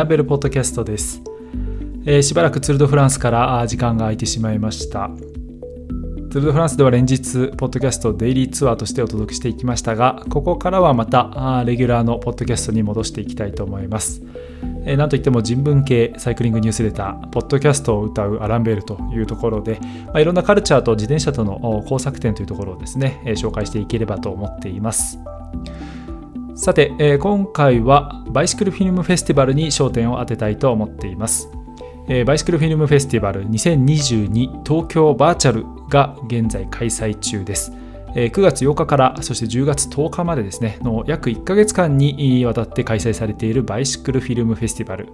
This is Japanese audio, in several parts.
ラベルポッドキャストです、えー、しばらくツール・ド・フランスから時間が空いてしまいました。ツール・ド・フランスでは連日ポッドキャストデイリーツアーとしてお届けしていきましたがここからはまたレギュラーのポッドキャストに戻していきたいと思います。えー、なんといっても人文系サイクリングニュースレター、ポッドキャストを歌うアランベールというところで、まあ、いろんなカルチャーと自転車との工作点というところをですね、えー、紹介していければと思っています。さて、えー、今回はバイシクルフィルムフェスティバルに焦点を当てたいと思っています。えー、バイシクルフィルムフェスティバル2022東京バーチャルが現在開催中です。9月8日からそして10月10日までですねの約1ヶ月間にわたって開催されているバイシクルフィルムフェスティバル、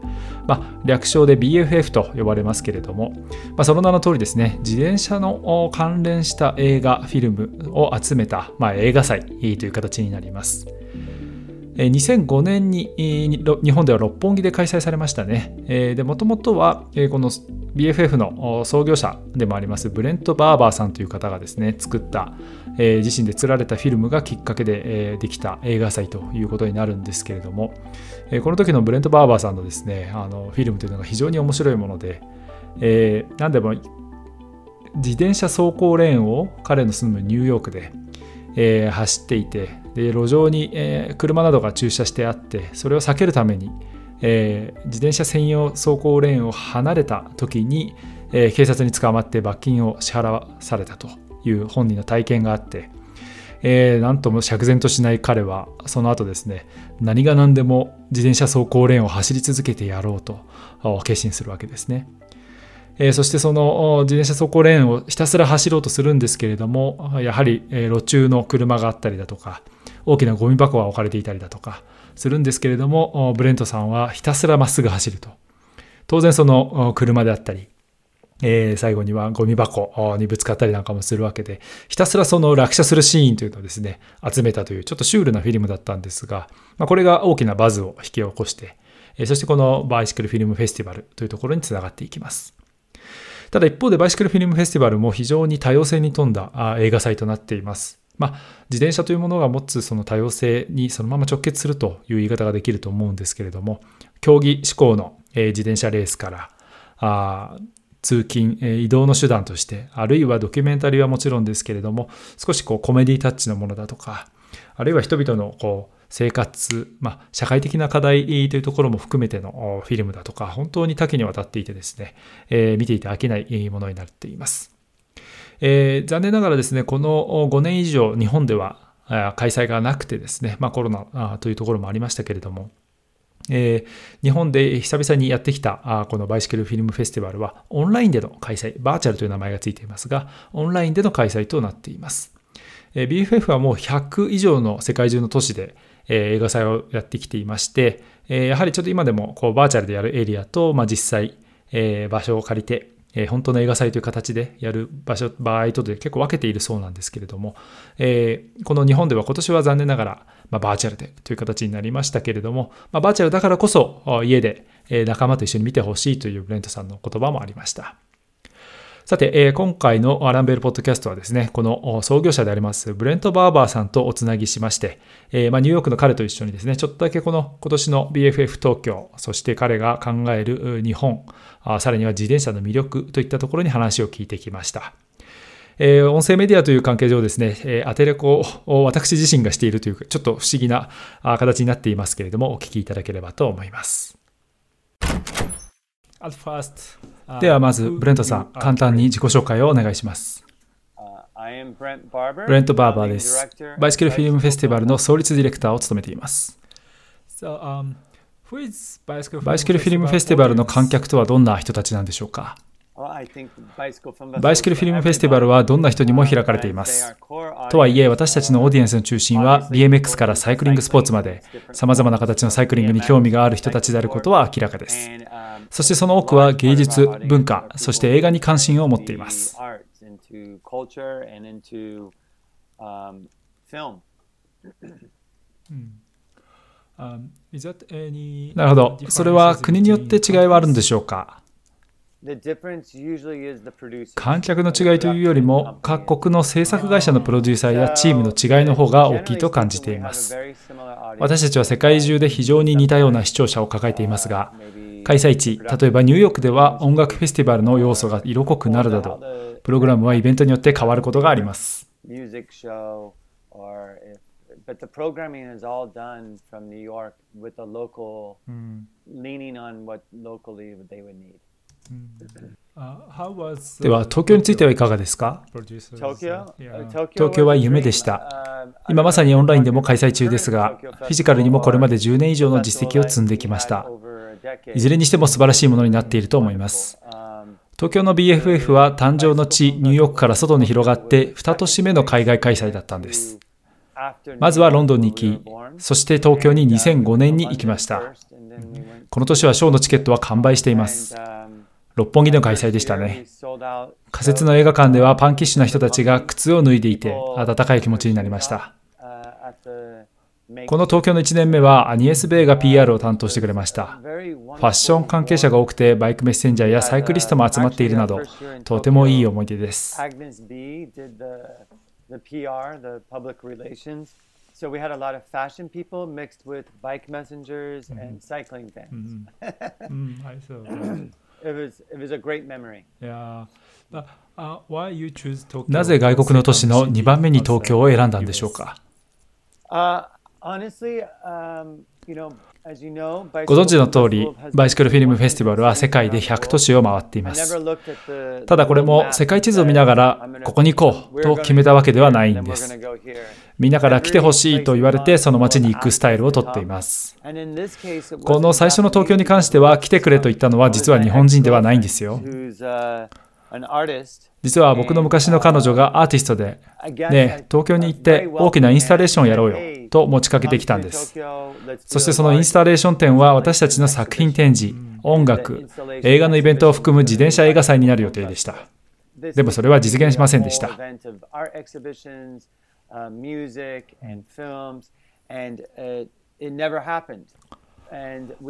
まあ、略称で BFF と呼ばれますけれども、まあ、その名の通りですね自転車の関連した映画フィルムを集めた、まあ、映画祭という形になります2005年に日本では六本木で開催されましたね。で、もともとはこの BFF の創業者でもありますブレント・バーバーさんという方がですね、作った、自身で釣られたフィルムがきっかけで、できた映画祭ということになるんですけれども、この時のブレント・バーバーさんのですね、あのフィルムというのが非常に面白いもので、えー、何でも自転車走行レーンを彼の住むニューヨークで、えー、走っていてで路上に、え、車などが駐車してあってそれを避けるために、え、自転車専用走行レーンを離れた時に、え警察に捕まって罰金を支払わされたという本人の体験があって、えー、なんとも釈然としない彼はその後ですね何が何でも自転車走行レーンを走り続けてやろうと決心するわけですね。えー、そしてその自転車走行レーンをひたすら走ろうとするんですけれどもやはり、え路中の車があったりだとか大きなゴミ箱が置かれていたりだとかするんですけれどもブレントさんはひたすらまっすぐ走ると当然その車であったりえー、最後にはゴミ箱にぶつかったりなんかもするわけで、ひたすらその落車するシーンというのをですね、集めたというちょっとシュールなフィルムだったんですが、まあ、これが大きなバズを引き起こして、そしてこのバイシクルフィルムフェスティバルというところにつながっていきます。ただ一方でバイシクルフィルムフェスティバルも非常に多様性に富んだ映画祭となっています。まあ、自転車というものが持つその多様性にそのまま直結するという言い方ができると思うんですけれども、競技志向のえ自転車レースからあ通勤、え移動の手段として、あるいはドキュメンタリーはもちろんですけれども、少しこうコメディタッチのものだとか、あるいは人々のこう生活、まあ、社会的な課題というところも含めてのフィルムだとか、本当に多岐にわたっていてですね、えー、見ていて飽きないものになっています。えー、残念ながらですね、この5年以上日本では開催がなくてですね、まあ、コロナというところもありましたけれども、えー、日本で久々にやってきたこのバイシクルフィルムフェスティバルはオンラインでの開催、バーチャルという名前がついていますが、オンラインでの開催となっています。えー BFF はもう100以上の世界中の都市で映画祭をやってきていまして、やはりちょっと今でもこうバーチャルでやるエリアと、まあ、実際、場所を借りて、え本当の映画祭という形でやる場所、場合とで結構分けているそうなんですけれどもえ、この日本では今年は残念ながら、まあ、バーチャルでという形になりましたけれども、まあ、バーチャルだからこそ家で仲間と一緒に見てほしいというブレントさんの言葉もありました。さて、えー、今回のアランベルポッドキャストはですね、この創業者でありますブレント・バーバーさんとおつなぎしまして、えー、まあ、ニューヨークの彼と一緒にですね、ちょっとだけこの今年の BFF 東京、そして彼が考える日本、あさらには自転車の魅力といったところに話を聞いてきました。えー、音声メディアという関係上ですね、えー、アテレコを私自身がしているというちょっと不思議な形になっていますけれども、お聞きいただければと思います。ではまず、ブレントさん、簡単に自己紹介をお願いします。ブレント・バーバーです。バイスキルフィルムフェスティバルの創立ディレクターを務めています。バイスキルフィルムフェスティバルの観客とはどんな人たちなんでしょうか？バイスキルフィルムフェスティバルはどんな人にも開かれています。とはいえ、私たちのオーディエンスの中心は BMX からサイクリングスポーツまで、さまざまな形のサイクリングに興味がある人たちであることは明らかです。そしてその多くは芸術、文化、そして映画に関心を持っています。なるほど。それは国によって違いはあるんでしょうか？観客の違いというよりも各国の制作会社のプロデューサーやチームの違いの方が大きいと感じています。私たちは世界中で非常に似たような視聴者を抱えていますが開催地例えばニューヨークでは音楽フェスティバルの要素が色濃くなるなどプログラムはイベントによって変わることがあります。but the mm. では東京についてはいかがですか？東京は夢でした。今まさにオンラインでも開催中ですが、フィジカルにもこれまで10年以上の実績を積んできました。いずれにしても素晴らしいものになっていると思います。東京の BFF は誕生の地ニューヨークから外に広がって2年目の海外開催だったんです。まずはロンドンに行き、そして東京に2005年に行きました。この年はショーのチケットは完売しています。六本木の開催でしたね。仮設の映画館ではパンキッシュな人たちが靴を脱いでいて、温かい気持ちになりました。この東京の1年目はアニエス・ベイが PR を担当してくれました。ファッション関係者が多くて、バイクメッセンジャーやサイクリストも集まっているなど、とてもいい思い出です。the PR, the public relations. So we had a lot of fashion people mixed with bike messengers mm-hmm. and cycling fans. mm-hmm. mm, I saw that. なぜ外国の都市の2番目に東京を選んだんでしょうか uh, um, ご存知の通り、バイシクルフィルムフェスティバルは世界で100都市を回っています。ただこれも世界地図を見ながら、ここに行こうと決めたわけではないんです。みんなから来てほしいと言われて、その街に行くスタイルをとっています。この最初の東京に関しては、来てくれと言ったのは実は日本人ではないんですよ。実は僕の昔の彼女がアーティストで、ね、東京に行って大きなインスタレーションをやろうよと持ちかけてきたんです。そしてそのインスタレーション展は私たちの作品展示、音楽、映画のイベントを含む自転車映画祭になる予定でした。でもそれは実現しませんでした。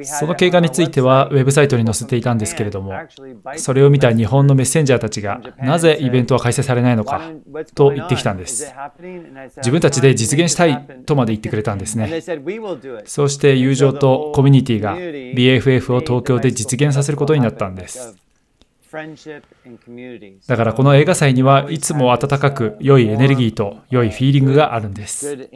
その経過についてはウェブサイトに載せていたんですけれども、それを見た日本のメッセンジャーたちが、なぜイベントは開催されないのかと言ってきたんです。自分たちで実現したいとまで言ってくれたんですね。そうして友情とコミュニティが BFF を東京で実現させることになったんです。だからこの映画祭にはいつも温かく良いエネルギーと良いフィーリングがあるんです。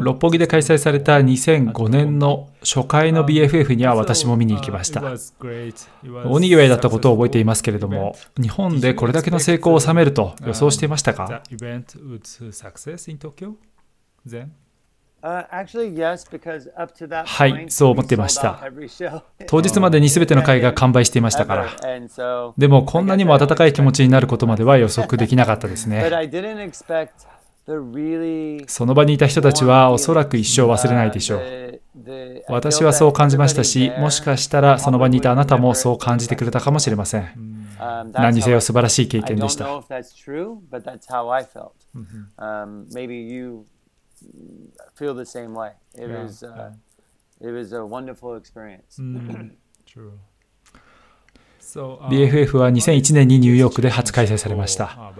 六本木で開催された2005年の初回の BFF には私も見に行きました。大にぎわいだったことを覚えていますけれども、日本でこれだけの成功を収めると予想していましたか？はい、そう思っていました。当日までに全ての会が完売していましたから。でも、こんなにも温かい気持ちになることまでは予測できなかったですね。その場にいた人たちはおそらく一生忘れないでしょう。私はそう感じましたし、もしかしたらその場にいたあなたもそう感じてくれたかもしれません。何にせよ素晴らしい経験でした。Feel the same way. It yeah, was uh, yeah. it was a wonderful experience. Mm, true. BFF は2001年にニューヨークで初開催されました。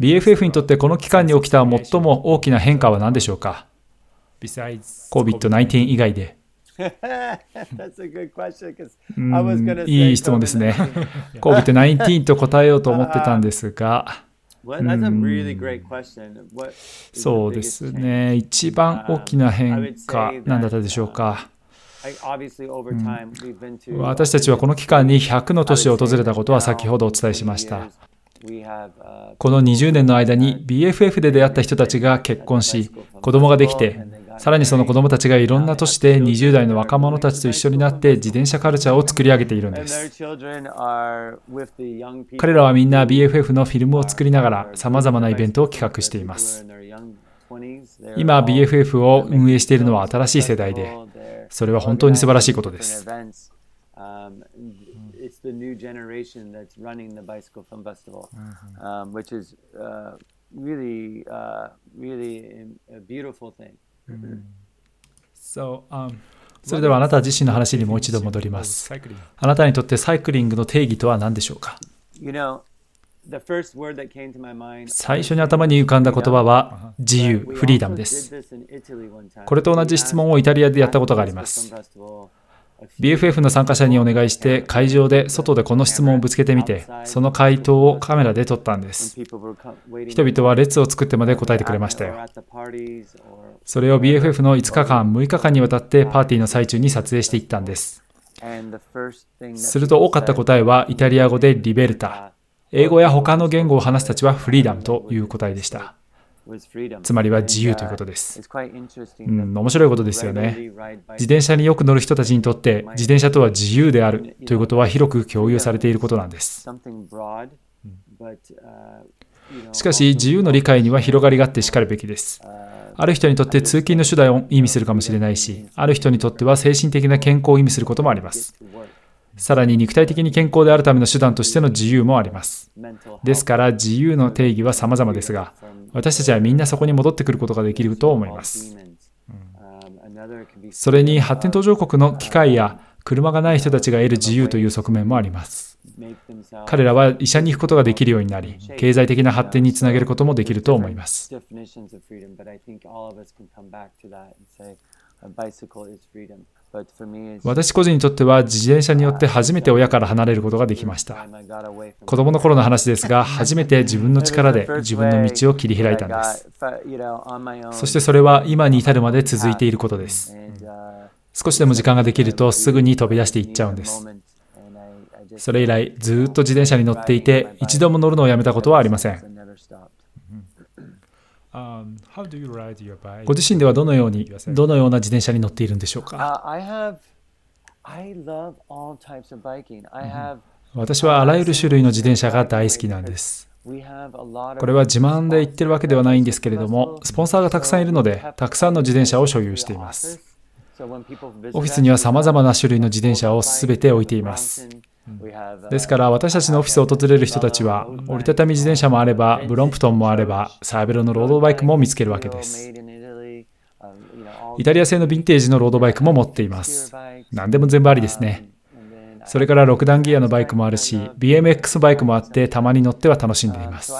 BFF にとってこの期間に起きた最も大きな変化は何でしょうか ?COVID-19 以外で。いい質問ですね。COVID-19 と答えようと思ってたんですが、そうですね。一番大きな変化、何だったでしょうか？うん、私たちはこの期間に100の都市を訪れたことは先ほどお伝えしました。この20年の間に BFF で出会った人たちが結婚し、子供ができて、さらにその子供たちがいろんな都市で20代の若者たちと一緒になって自転車カルチャーを作り上げているんです。彼らはみんな BFF のフィルムを作りながら様々なイベントを企画しています。今 BFF を運営しているのは新しい世代で、それは本当に素晴らしいことです。It's the new generation that's running the Bicycle Film Festival, um, which is uh, really, uh, really a beautiful thing. So, um, それではあなた自身の話にもう一度戻ります。あなたにとってサイクリングの定義とは何でしょうか？最初に頭に浮かんだ言葉は自由、フリーダムです。これと同じ質問をイタリアでやったことがあります。BFF の参加者にお願いして会場で外でこの質問をぶつけてみてその回答をカメラで撮ったんです。人々は列を作ってまで答えてくれましたよ。それを BFF の5日間6日間にわたってパーティーの最中に撮影していったんです。すると多かった答えはイタリア語でリベルタ。英語や他の言語を話すたちはフリーダムという答えでした。つまりは自由ということです。うん、面白いことですよね。自転車によく乗る人たちにとって自転車とは自由であるということは広く共有されていることなんです。しかし自由の理解には広がりがあってしかるべきです。ある人にとって通勤の手段を意味するかもしれないし、ある人にとっては精神的な健康を意味することもあります。さらに肉体的に健康であるための手段としての自由もあります。ですから自由の定義は様々ですが、私たちはみんなそこに戻ってくることができると思います。それに発展途上国の機械や車がない人たちが得る自由という側面もあります。彼らは医者に行くことができるようになり、経済的な発展につなげることもできると思います。私個人にとっては自転車によって初めて親から離れることができました。子供の頃の話ですが、初めて自分の力で自分の道を切り開いたんです。そしてそれは今に至るまで続いていることです。少しでも時間ができるとすぐに飛び出していっちゃうんです。それ以来ずっと自転車に乗っていて一度も乗るのをやめたことはありません。ご自身ではどのように、どのような自転車に乗っているんでしょうか、私はあらゆる種類の自転車が大好きなんです。これは自慢で言ってるわけではないんですけれども、スポンサーがたくさんいるので、たくさんの自転車を所有しています。オフィスには様々な種類の自転車をすべて置いています。ですから私たちのオフィスを訪れる人たちは折りたたみ自転車もあればブロンプトンもあればサーベルのロードバイクも見つけるわけです。イタリア製のヴィンテージのロードバイクも持っています。何でも全部ありですね。それから6段ギアのバイクもあるし BMX バイクもあってたまに乗っては楽しんでいます。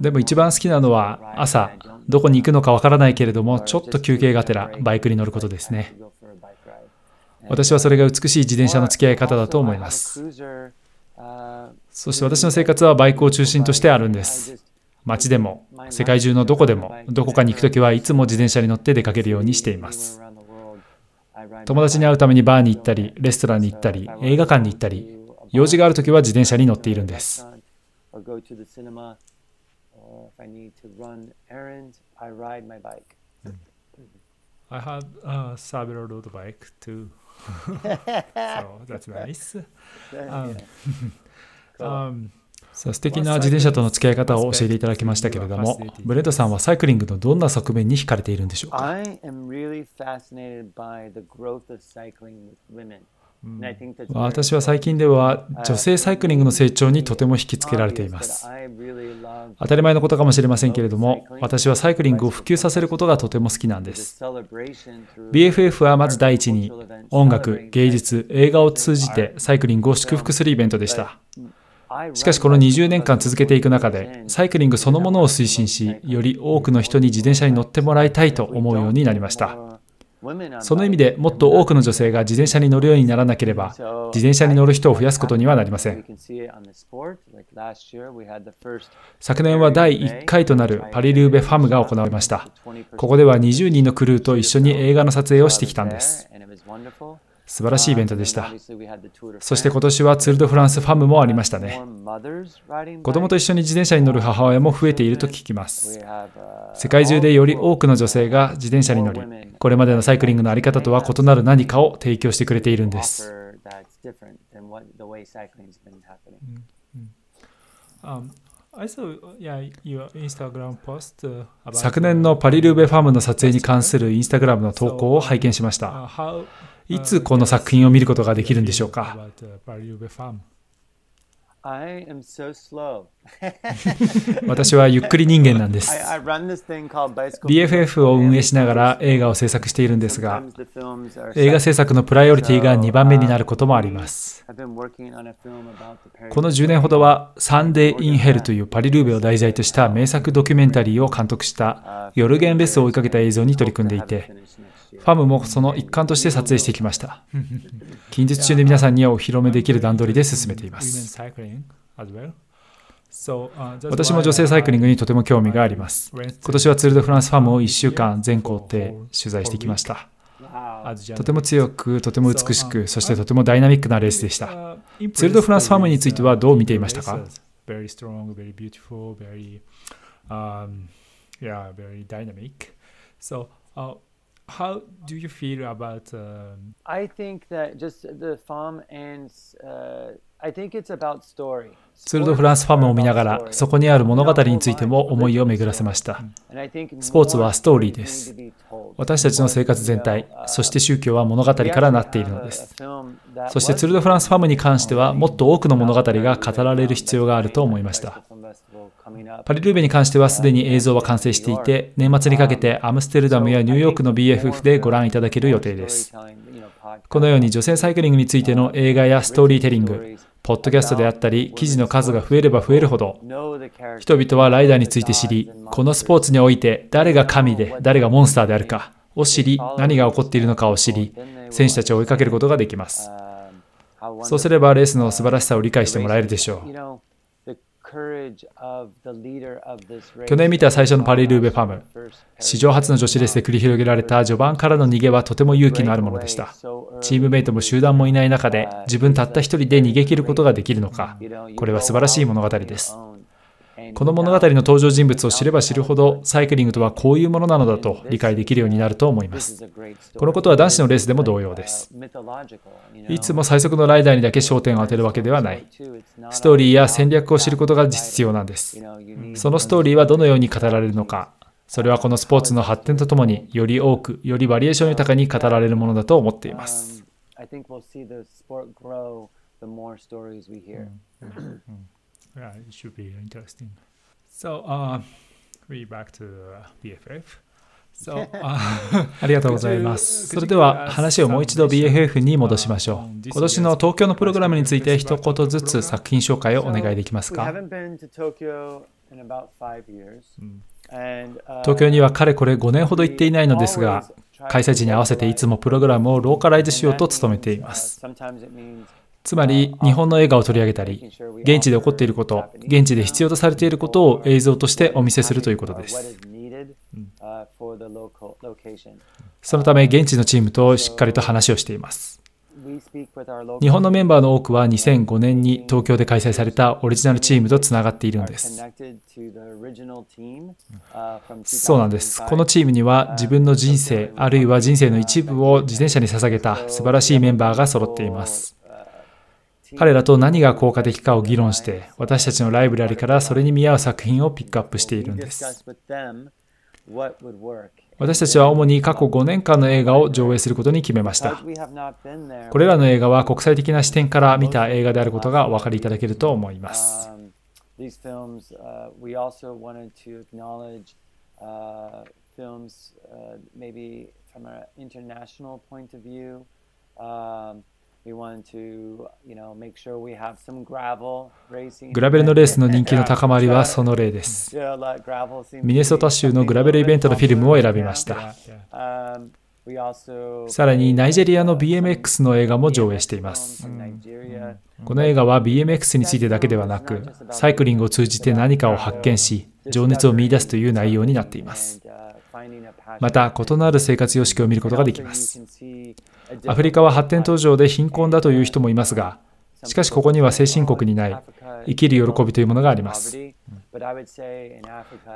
でも一番好きなのは朝どこに行くのかわからないけれどもちょっと休憩がてらバイクに乗ることですね私はそれが美しい自転車の付き合い方だと思います。そして私の生活はバイクを中心としてあるんです。街でも、世界中のどこでも、どこかに行くときはいつも自転車に乗って出かけるようにしています。友達に会うためにバーに行ったり、レストランに行ったり、映画館に行ったり、用事があるときは自転車に乗っているんです。I have a several road bike too. So that's nice. Um, um, さあ素敵な自転車との付き合い方を教えていただきましたけれども、ブレントさんはサイクリングのどんな側面に惹かれているんでしょうか？I am really fascinated by the growth of cycling with women. 私は最近では女性サイクリングの成長にとても引きつけられています。当たり前のことかもしれませんけれども、私はサイクリングを普及させることがとても好きなんです。BFF はまず第一に音楽、芸術、映画を通じてサイクリングを祝福するイベントでした。しかしこの20年間続けていく中で、サイクリングそのものを推進し、より多くの人に自転車に乗ってもらいたいと思うようになりました。その意味でもっと多くの女性が自転車に乗るようにならなければ、自転車に乗る人を増やすことにはなりません。昨年は第1回となるパリ・ルーベ・ファムが行われました。ここでは20人のクルーと一緒に映画の撮影をしてきたんです。素晴らしいイベントでした。そして今年はツール・ド・フランス・ファムもありましたね。子供と一緒に自転車に乗る母親も増えていると聞きます。世界中でより多くの女性が自転車に乗り、これまでのサイクリングの在り方とは異なる何かを提供してくれているんです。昨年のパリルーベフィルムの撮影に関するインスタグラムの投稿を拝見しました。いつこの作品を見ることができるんでしょうか？私はゆっくり人間なんです。BFF を運営しながら映画を制作しているんですが、映画制作のプライオリティが2番目になることもあります。この10年ほどは、サンデー・イン・ヘルというパリルーベを題材とした名作ドキュメンタリーを監督したヨルゲン・レスを追いかけた映像に取り組んでいて、ファムもその一環として撮影してきました。近日中で皆さんにはお披露目できる段取りで進めています。私も女性サイクリングにとても興味があります。今年はツール・ド・フランスファムを1週間全行程取材してきました。とても強く、とても美しく、そしてとてもダイナミックなレースでした。ツール・ド・フランスファムについてはどう見ていましたか？Um, uh, how do you feel about? Um, I think that just the farm and uh, I think it's about story. ツール・ド・フランスファムを見ながら、そこにある物語についても思いを巡らせました。スポーツはストーリーです。私たちの生活全体、そして宗教は物語からなっているのです。そしてツール・ド・フランスファムに関しては、もっと多くの物語が語られる必要があると思いました。パリルーベに関してはすでに映像は完成していて、年末にかけてアムステルダムやニューヨークの BFF でご覧いただける予定です。このように女性サイクリングについての映画やストーリーテリング、ポッドキャストであったり、記事の数が増えれば増えるほど、人々はライダーについて知り、このスポーツにおいて誰が神で誰がモンスターであるかを知り、何が起こっているのかを知り、選手たちを追いかけることができます。そうすればレースの素晴らしさを理解してもらえるでしょう。去年見た最初のパリルーベファム、史上初の女子レースで繰り広げられた序盤からの逃げはとても勇気のあるものでした。チームメイトも集団もいない中で自分たった一人で逃げ切ることができるのか、これは素晴らしい物語です。この物語の登場人物を知れば知るほど、サイクリングとはこういうものなのだと理解できるようになると思います。このことは男子のレースでも同様です。いつも最速のライダーにだけ焦点を当てるわけではない。ストーリーや戦略を知ることが必要なんです。そのストーリーはどのように語られるのか、それはこのスポーツの発展とともにより多く、よりバリエーション豊かに語られるものだと思っています。Yeah, it should be interesting. So, uh, we back to BFF. So, ありがとうございます。それでは話をもう一度 BFF に戻しましょう。今年の東京のプログラムについて一言ずつ作品紹介をお願いできますか？東京にはかれこれ5年ほど行っていないのですが、開催地に合わせていつもプログラムをローカライズしようと努めています。つまり日本の映画を取り上げたり、現地で起こっていること、現地で必要とされていることを映像としてお見せするということです。そのため現地のチームとしっかりと話をしています。日本のメンバーの多くは2005年に東京で開催されたオリジナルチームとつながっているんです。そうなんです。このチームには自分の人生、あるいは人生の一部を自転車に捧げた素晴らしいメンバーが揃っています。彼らと何が効果的かを議論して、私たちのライブラリからそれに見合う作品をピックアップしているんです。私たちは主に過去5年間の映画を上映することに決めました。これらの映画は国際的な視点から見た映画であることがお分かりいただけると思います。グラベルのレースの人気の高まりはその例です。ミネソタ州のグラベルイベントのフィルムを選びました。さらにナイジェリアの BMX の映画も上映しています。この映画は BMX についてだけではなく、サイクリングを通じて何かを発見し、情熱を見出すという内容になっています。また、異なる生活様式を見ることができます。アフリカは発展途上で貧困だという人もいますが、しかしここには先進国にない生きる喜びというものがあります。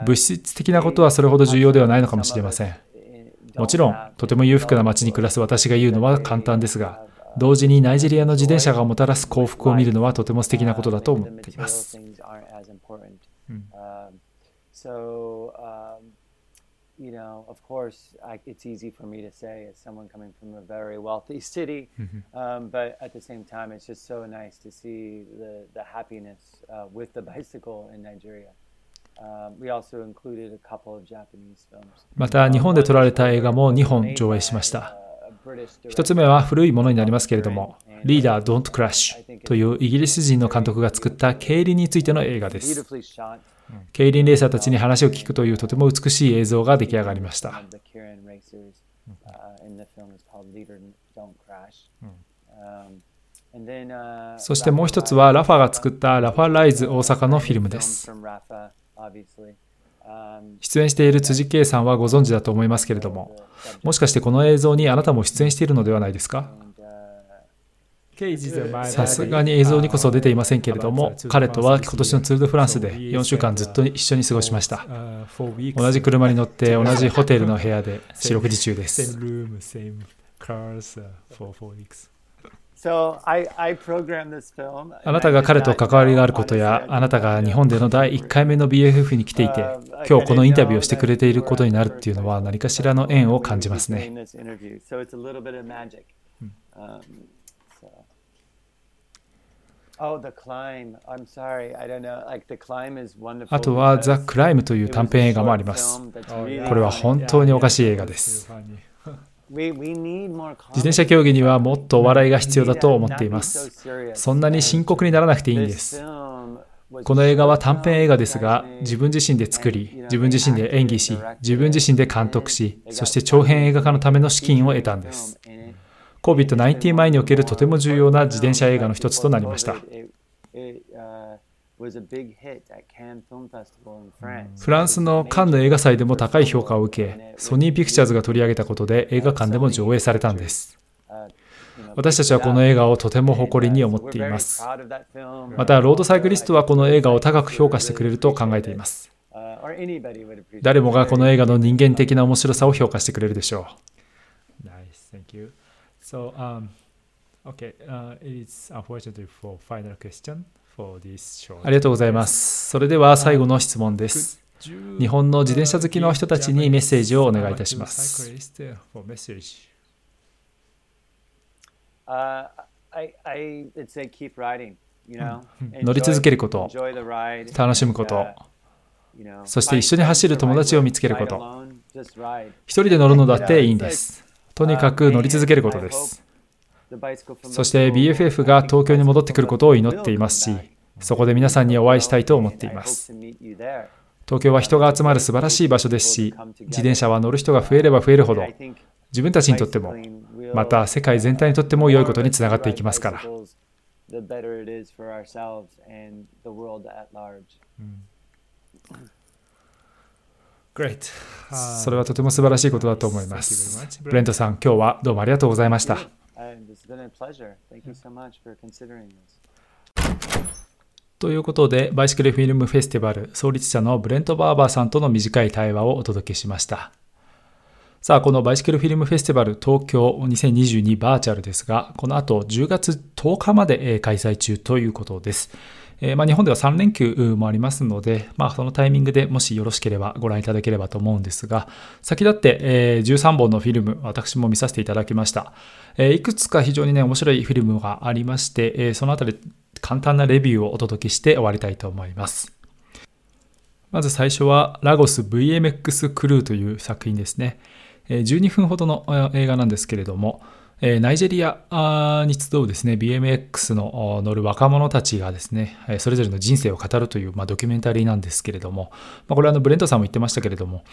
物質的なことはそれほど重要ではないのかもしれません。もちろん、とても裕福な街に暮らす私が言うのは簡単ですが、同時にナイジェリアの自転車がもたらす幸福を見るのはとても素敵なことだと思っています。うん you know, of course, I, it's easy for me to say as someone coming from a very wealthy city, um, but at the same time, it's just so nice to see the, the happiness uh, with the bicycle in Nigeria. Um, we also included a couple of Japanese films. また日本で撮られた映画も2本上映しました。 一つ目は古いものになりますけれども、リーダー Don't Crash というイギリス人の監督が作った競輪についての映画です。競輪レーサーたちに話を聞くというとても美しい映像が出来上がりました。そしてもう一つはラファが作ったラファライズ大阪のフィルムです。出演している辻圭さんはご存知だと思いますけれども、もしかしてこの映像にあなたも出演しているのではないですか？さすがに映像にこそ出ていませんけれども、彼とは今年のツール・ド・フランスで4週間ずっと一緒に過ごしました。同じ車に乗って同じホテルの部屋で四六時中です。あなたが彼と関わりがあることや、あなたが日本での第1回目の BFF に来ていて、今日このインタビューをしてくれていることになるっていうのは何かしらの縁を感じますね。あとは、ザ・クライムという短編映画もあります。これは本当におかしい映画です。自転車競技にはもっとお笑いが必要だと思っています。そんなに深刻にならなくていいんです。この映画は短編映画ですが、自分自身で作り、自分自身で演技し、自分自身で監督し、そして長編映画化のための資金を得たんです。COVID-19 前におけるとても重要な自転車映画の一つとなりました。フランスのカンヌ映画祭でも高い評価を受け、ソニー・ピクチャーズが取り上げたことで映画館でも上映されたんです。私たちはこの映画をとても誇りに思っています。また、ロードサイクリストはこの映画を高く評価してくれると考えています。誰もがこの映画の人間的な面白さを評価してくれるでしょう。Nice, thank you. So, um, okay, uh, it's unfortunately for final question. ありがとうございます。それでは最後の質問です。日本の自転車好きの人たちにメッセージをお願いいたします。乗り続けること、楽しむこと、そして一緒に走る友達を見つけること。一人で乗るのだっていいんです。とにかく乗り続けることです。そして BFF が東京に戻ってくることを祈っていますし、そこで皆さんにお会いしたいと思っています。東京は人が集まる素晴らしい場所ですし、自転車は乗る人が増えれば増えるほど、自分たちにとっても、また世界全体にとっても良いことにつながっていきますから。それはとても素晴らしいことだと思います。ブレントさん、今日はどうもありがとうございました。ということで、バイシクルフィルムフェスティバル創立者のブレント・バーバーさんとの短い対話をお届けしました。さあ、このバイシクルフィルムフェスティバル東京2022バーチャルですが、この後10月10日まで開催中ということです。えー、まあ、日本では3連休もありますので、まあ、そのタイミングでもしよろしければご覧いただければと思うんですが、先立って、えー、13本のフィルム、私も見させていただきました。えー、いくつか非常にね、面白いフィルムがありまして、えそのあたり簡単なレビューをお届けして終わりたいと思います。まず最初は、ラゴス VMX クルーという作品ですね。12分ほどの映画なんですけれども、えナイジェリアに集うですね、BMX の乗る若者たちがですね、それぞれの人生を語るという、まあ、ドキュメンタリーなんですけれども、まあ、これはあのブレントさんも言ってましたけれども、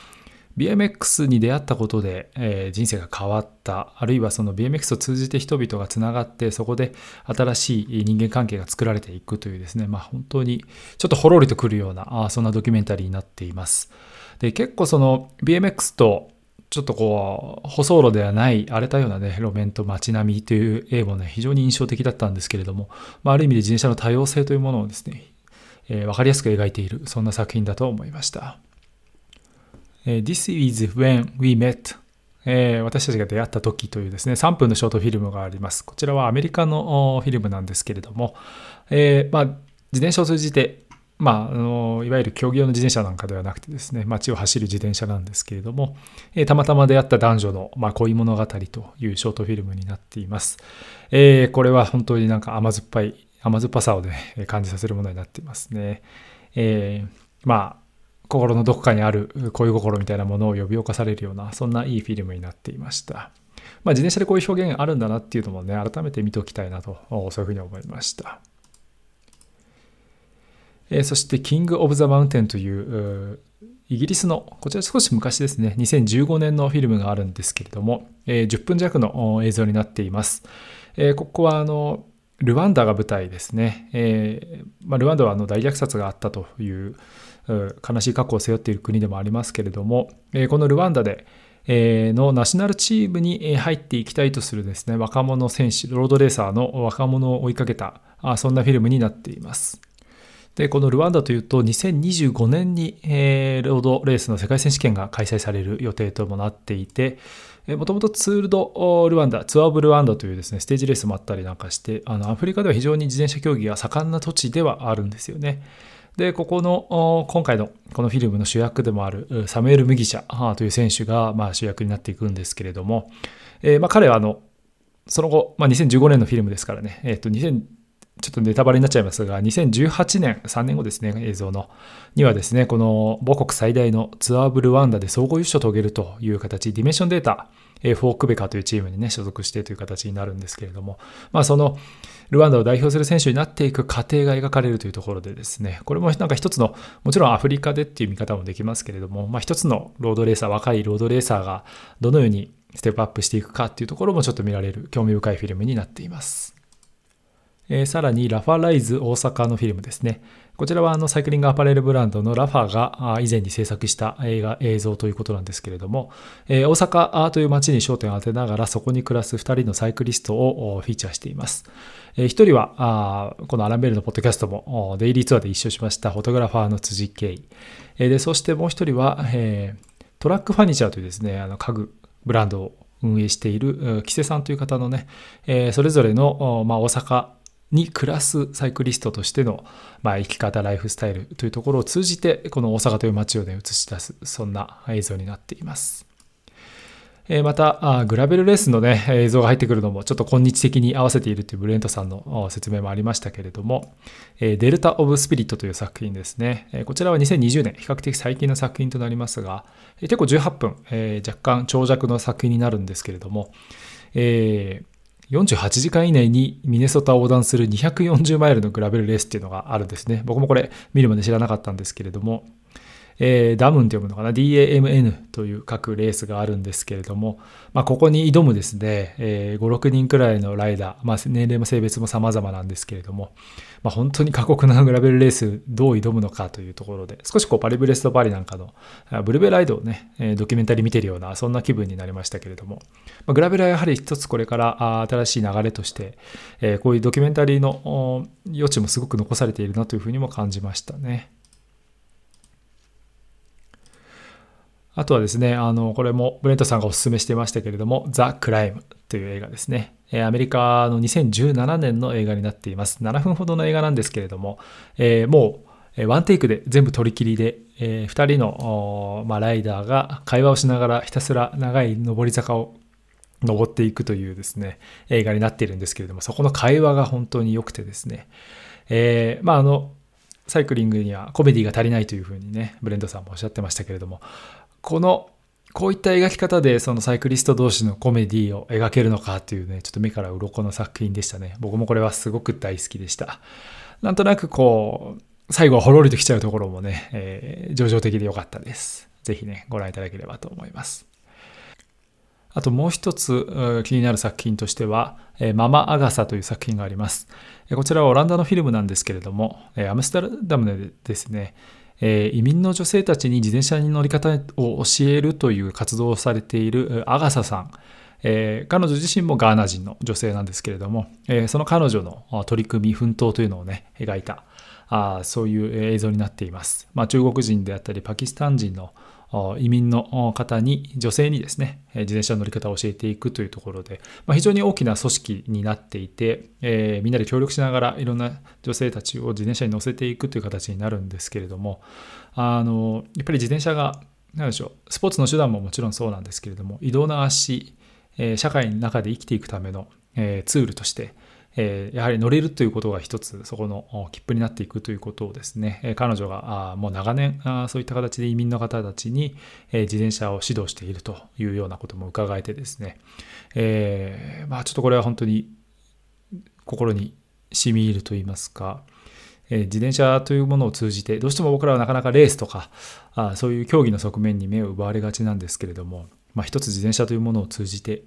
BMX に出会ったことで、えー、人生が変わった、あるいはその BMX を通じて人々がつながって、そこで新しい人間関係が作られていくというですね、まあ、本当にちょっとほろりとくるような、あそんなドキュメンタリーになっています。で結構その BMX とちょっとこう、舗装路ではない荒れたようなね、路面と街並みという絵もね、非常に印象的だったんですけれども、まあ、ある意味で自転車の多様性というものをですね、えー、分かりやすく描いている、そんな作品だと思いました。えー、This is when we met、えー、私たちが出会った時というですね、3分のショートフィルムがあります。こちらはアメリカのフィルムなんですけれども、えーまあ、自転車を通じてまあ、あのいわゆる競技用の自転車なんかではなくてですね街を走る自転車なんですけれども、えー、たまたま出会った男女の、まあ、恋物語というショートフィルムになっています、えー、これは本当になんか甘酸っぱい甘酸っぱさをね感じさせるものになっていますね、えー、まあ心のどこかにある恋心みたいなものを呼び起こされるようなそんないいフィルムになっていました。まあ、自転車でこういう表現あるんだなっていうのもね改めて見ておきたいなとそういうふうに思いました。えそしてキング・オブ・ザ・マウンテンというイギリスの、こちら少し昔ですね、2015年のフィルムがあるんですけれども、え10分弱の映像になっています。えここはあのルワンダが舞台ですね。えまあ、ルワンダはあの大虐殺があったという悲しい過去を背負っている国でもありますけれども、えこのルワンダで、えのナショナルチームに入っていきたいとするですね、若者選手、ロードレーサーの若者を追いかけた、そんなフィルムになっています。で、このルワンダというと、2025年に、えー、ロードレースの世界選手権が開催される予定ともなっていて、もともとツールドルワンダ、ツアーオブルワンダというですね、ステージレースもあったりなんかして、あのアフリカでは非常に自転車競技が盛んな土地ではあるんですよね。で、ここの、今回のこのフィルムの主役でもあるサムエル・ムギシャという選手が、まあ、主役になっていくんですけれども、えー、まあ、彼はあの、その後、まあ、2015年のフィルムですからね、え、ー、と、ちょっとネタバレになっちゃいますが、2018年、3年後ですね、映像の、にはですね、この母国最大のツアーオブルワンダで総合優勝を遂げるという形、ディメンションデータ、フォークベカというチームにね、所属してという形になるんですけれども、まあその、ルワンダを代表する選手になっていく過程が描かれるというところでですね、これもなんか一つの、もちろんアフリカでっていう見方もできますけれども、まあ一つのロードレーサー、若いロードレーサーがどのようにステップアップしていくかっていうところもちょっと見られる興味深いフィルムになっています。えー、さらにラファライズ大阪のフィルムですね。こちらはあのサイクリングアパレルブランドのラファが以前に制作した映画映像ということなんですけれども、えー、大阪という街に焦点を当てながらそこに暮らす2人のサイクリストをフィーチャーしています。えー、1人はあこのアランベルのポッドキャストもデイリーツアーで一緒しましたフォトグラファーの辻圭。でそしてもう1人は、えー、トラックファニチャーというですね、あの家具ブランドを運営している木瀬さんという方のね、えー、それぞれの、まあ、大阪に暮らすサイクリストとしての、まあ、生き方ライフスタイルというところを通じてこの大阪という街をね映し出すそんな映像になっています。また、グラベルレースのね、映像が入ってくるのもちょっと今日的に合わせているというブレントさんの説明もありましたけれども、デルタ・オブ・スピリットという作品ですね。こちらは2020年、比較的最近の作品となりますが、結構18分、若干長尺の作品になるんですけれども、えー48時間以内にミネソタを横断する240マイルのグラベルレースっていうのがあるんですね。僕もこれ見るまで知らなかったんですけれども、えー、ダムンと読むのかな ?DAMN という各レースがあるんですけれども、まあ、ここに挑むですね、えー、5、6人くらいのライダー、まあ、年齢も性別も様々なんですけれども、まあ、本当に過酷なグラベルレースどう挑むのかというところで、少しこうパリブレストパリなんかのブルベライドをね、ドキュメンタリー見てるような、そんな気分になりましたけれども、まあ、グラベルはやはり一つこれから新しい流れとして、えー、こういうドキュメンタリーの余地もすごく残されているなというふうにも感じましたね。あとはですね、あの、これもブレントさんがお勧めしてましたけれども、ザ・クライムという映画ですね。アメリカの2017年の映画になっています。7分ほどの映画なんですけれども、えー、もうワンテイクで全部取り切りで、えー、2人の、まあ、ライダーが会話をしながらひたすら長い上り坂を登っていくというですね、映画になっているんですけれども、そこの会話が本当に良くてですね、えー、まああの、サイクリングにはコメディが足りないというふうにね、ブレンドさんもおっしゃってましたけれども、このこういった描き方でそのサイクリスト同士のコメディを描けるのかっていうね、ちょっと目から鱗の作品でしたね。僕もこれはすごく大好きでした。なんとなくこう、最後はほろりときちゃうところもね、えー、上々的で良かったです。ぜひね、ご覧いただければと思います。あともう一つ気になる作品としては、ママ・アガサという作品があります。こちらはオランダのフィルムなんですけれども、アムステルダムでですね、えー、移民の女性たちに自転車に乗り方を教えるという活動をされているアガサさん、えー、彼女自身もガーナ人の女性なんですけれども、えー、その彼女の取り組み奮闘というのをね描いた。あそういう映像になっています、まあ、中国人であったりパキスタン人の移民の方に、女性にですね、自転車の乗り方を教えていくというところで、まあ、非常に大きな組織になっていて、えー、みんなで協力しながらいろんな女性たちを自転車に乗せていくという形になるんですけれども、あの、やっぱり自転車が、何でしょう、スポーツの手段ももちろんそうなんですけれども、移動の足、えー、社会の中で生きていくための、えー、ツールとして、えやはり乗れるということが一つそこの切符になっていくということをですね、彼女がもう長年そういった形で移民の方たちに、自転車を指導しているというようなことも伺えてですね、え、まあちょっとこれは本当に心に染み入ると言いますか、え自転車というものを通じてどうしても僕らはなかなかレースとかあそういう競技の側面に目を奪われがちなんですけれども、まあ、一つ自転車というものを通じて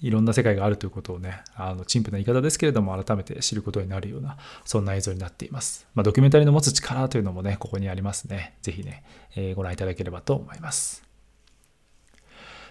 いろんな世界があるということをね、あの、陳腐な言い方ですけれども、改めて知ることになるような、そんな映像になっています。まあ、ドキュメンタリーの持つ力というのもね、ここにありますね。ぜひね、えー、ご覧いただければと思います。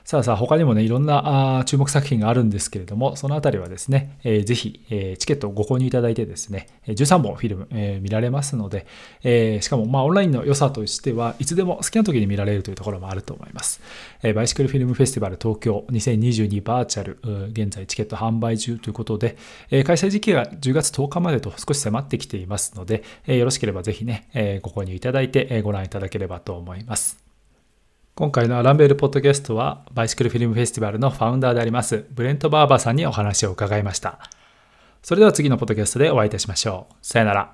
さあさあ、他にもね、いろんなあ注目作品があるんですけれども、そのあたりはですね、えー、ぜひ、えー、チケットをご購入いただいてですね、13本フィルム、えー、見られますので、えー、しかも、まあ、オンラインの良さとしては、いつでも好きな時に見られるというところもあると思います。えー、バイシクルフィルムフェスティバル東京2022バーチャル、現在チケット販売中ということで、えー、開催時期が10月10日までと少し迫ってきていますので、えー、よろしければぜひね、えー、ご購入いただいて、えー、ご覧いただければと思います。今回のアランベルポッドキャストは、バイシクルフィルムフェスティバルのファウンダーであります、ブレント・バーバーさんにお話を伺いました。それでは次のポッドキャストでお会いいたしましょう。さよなら。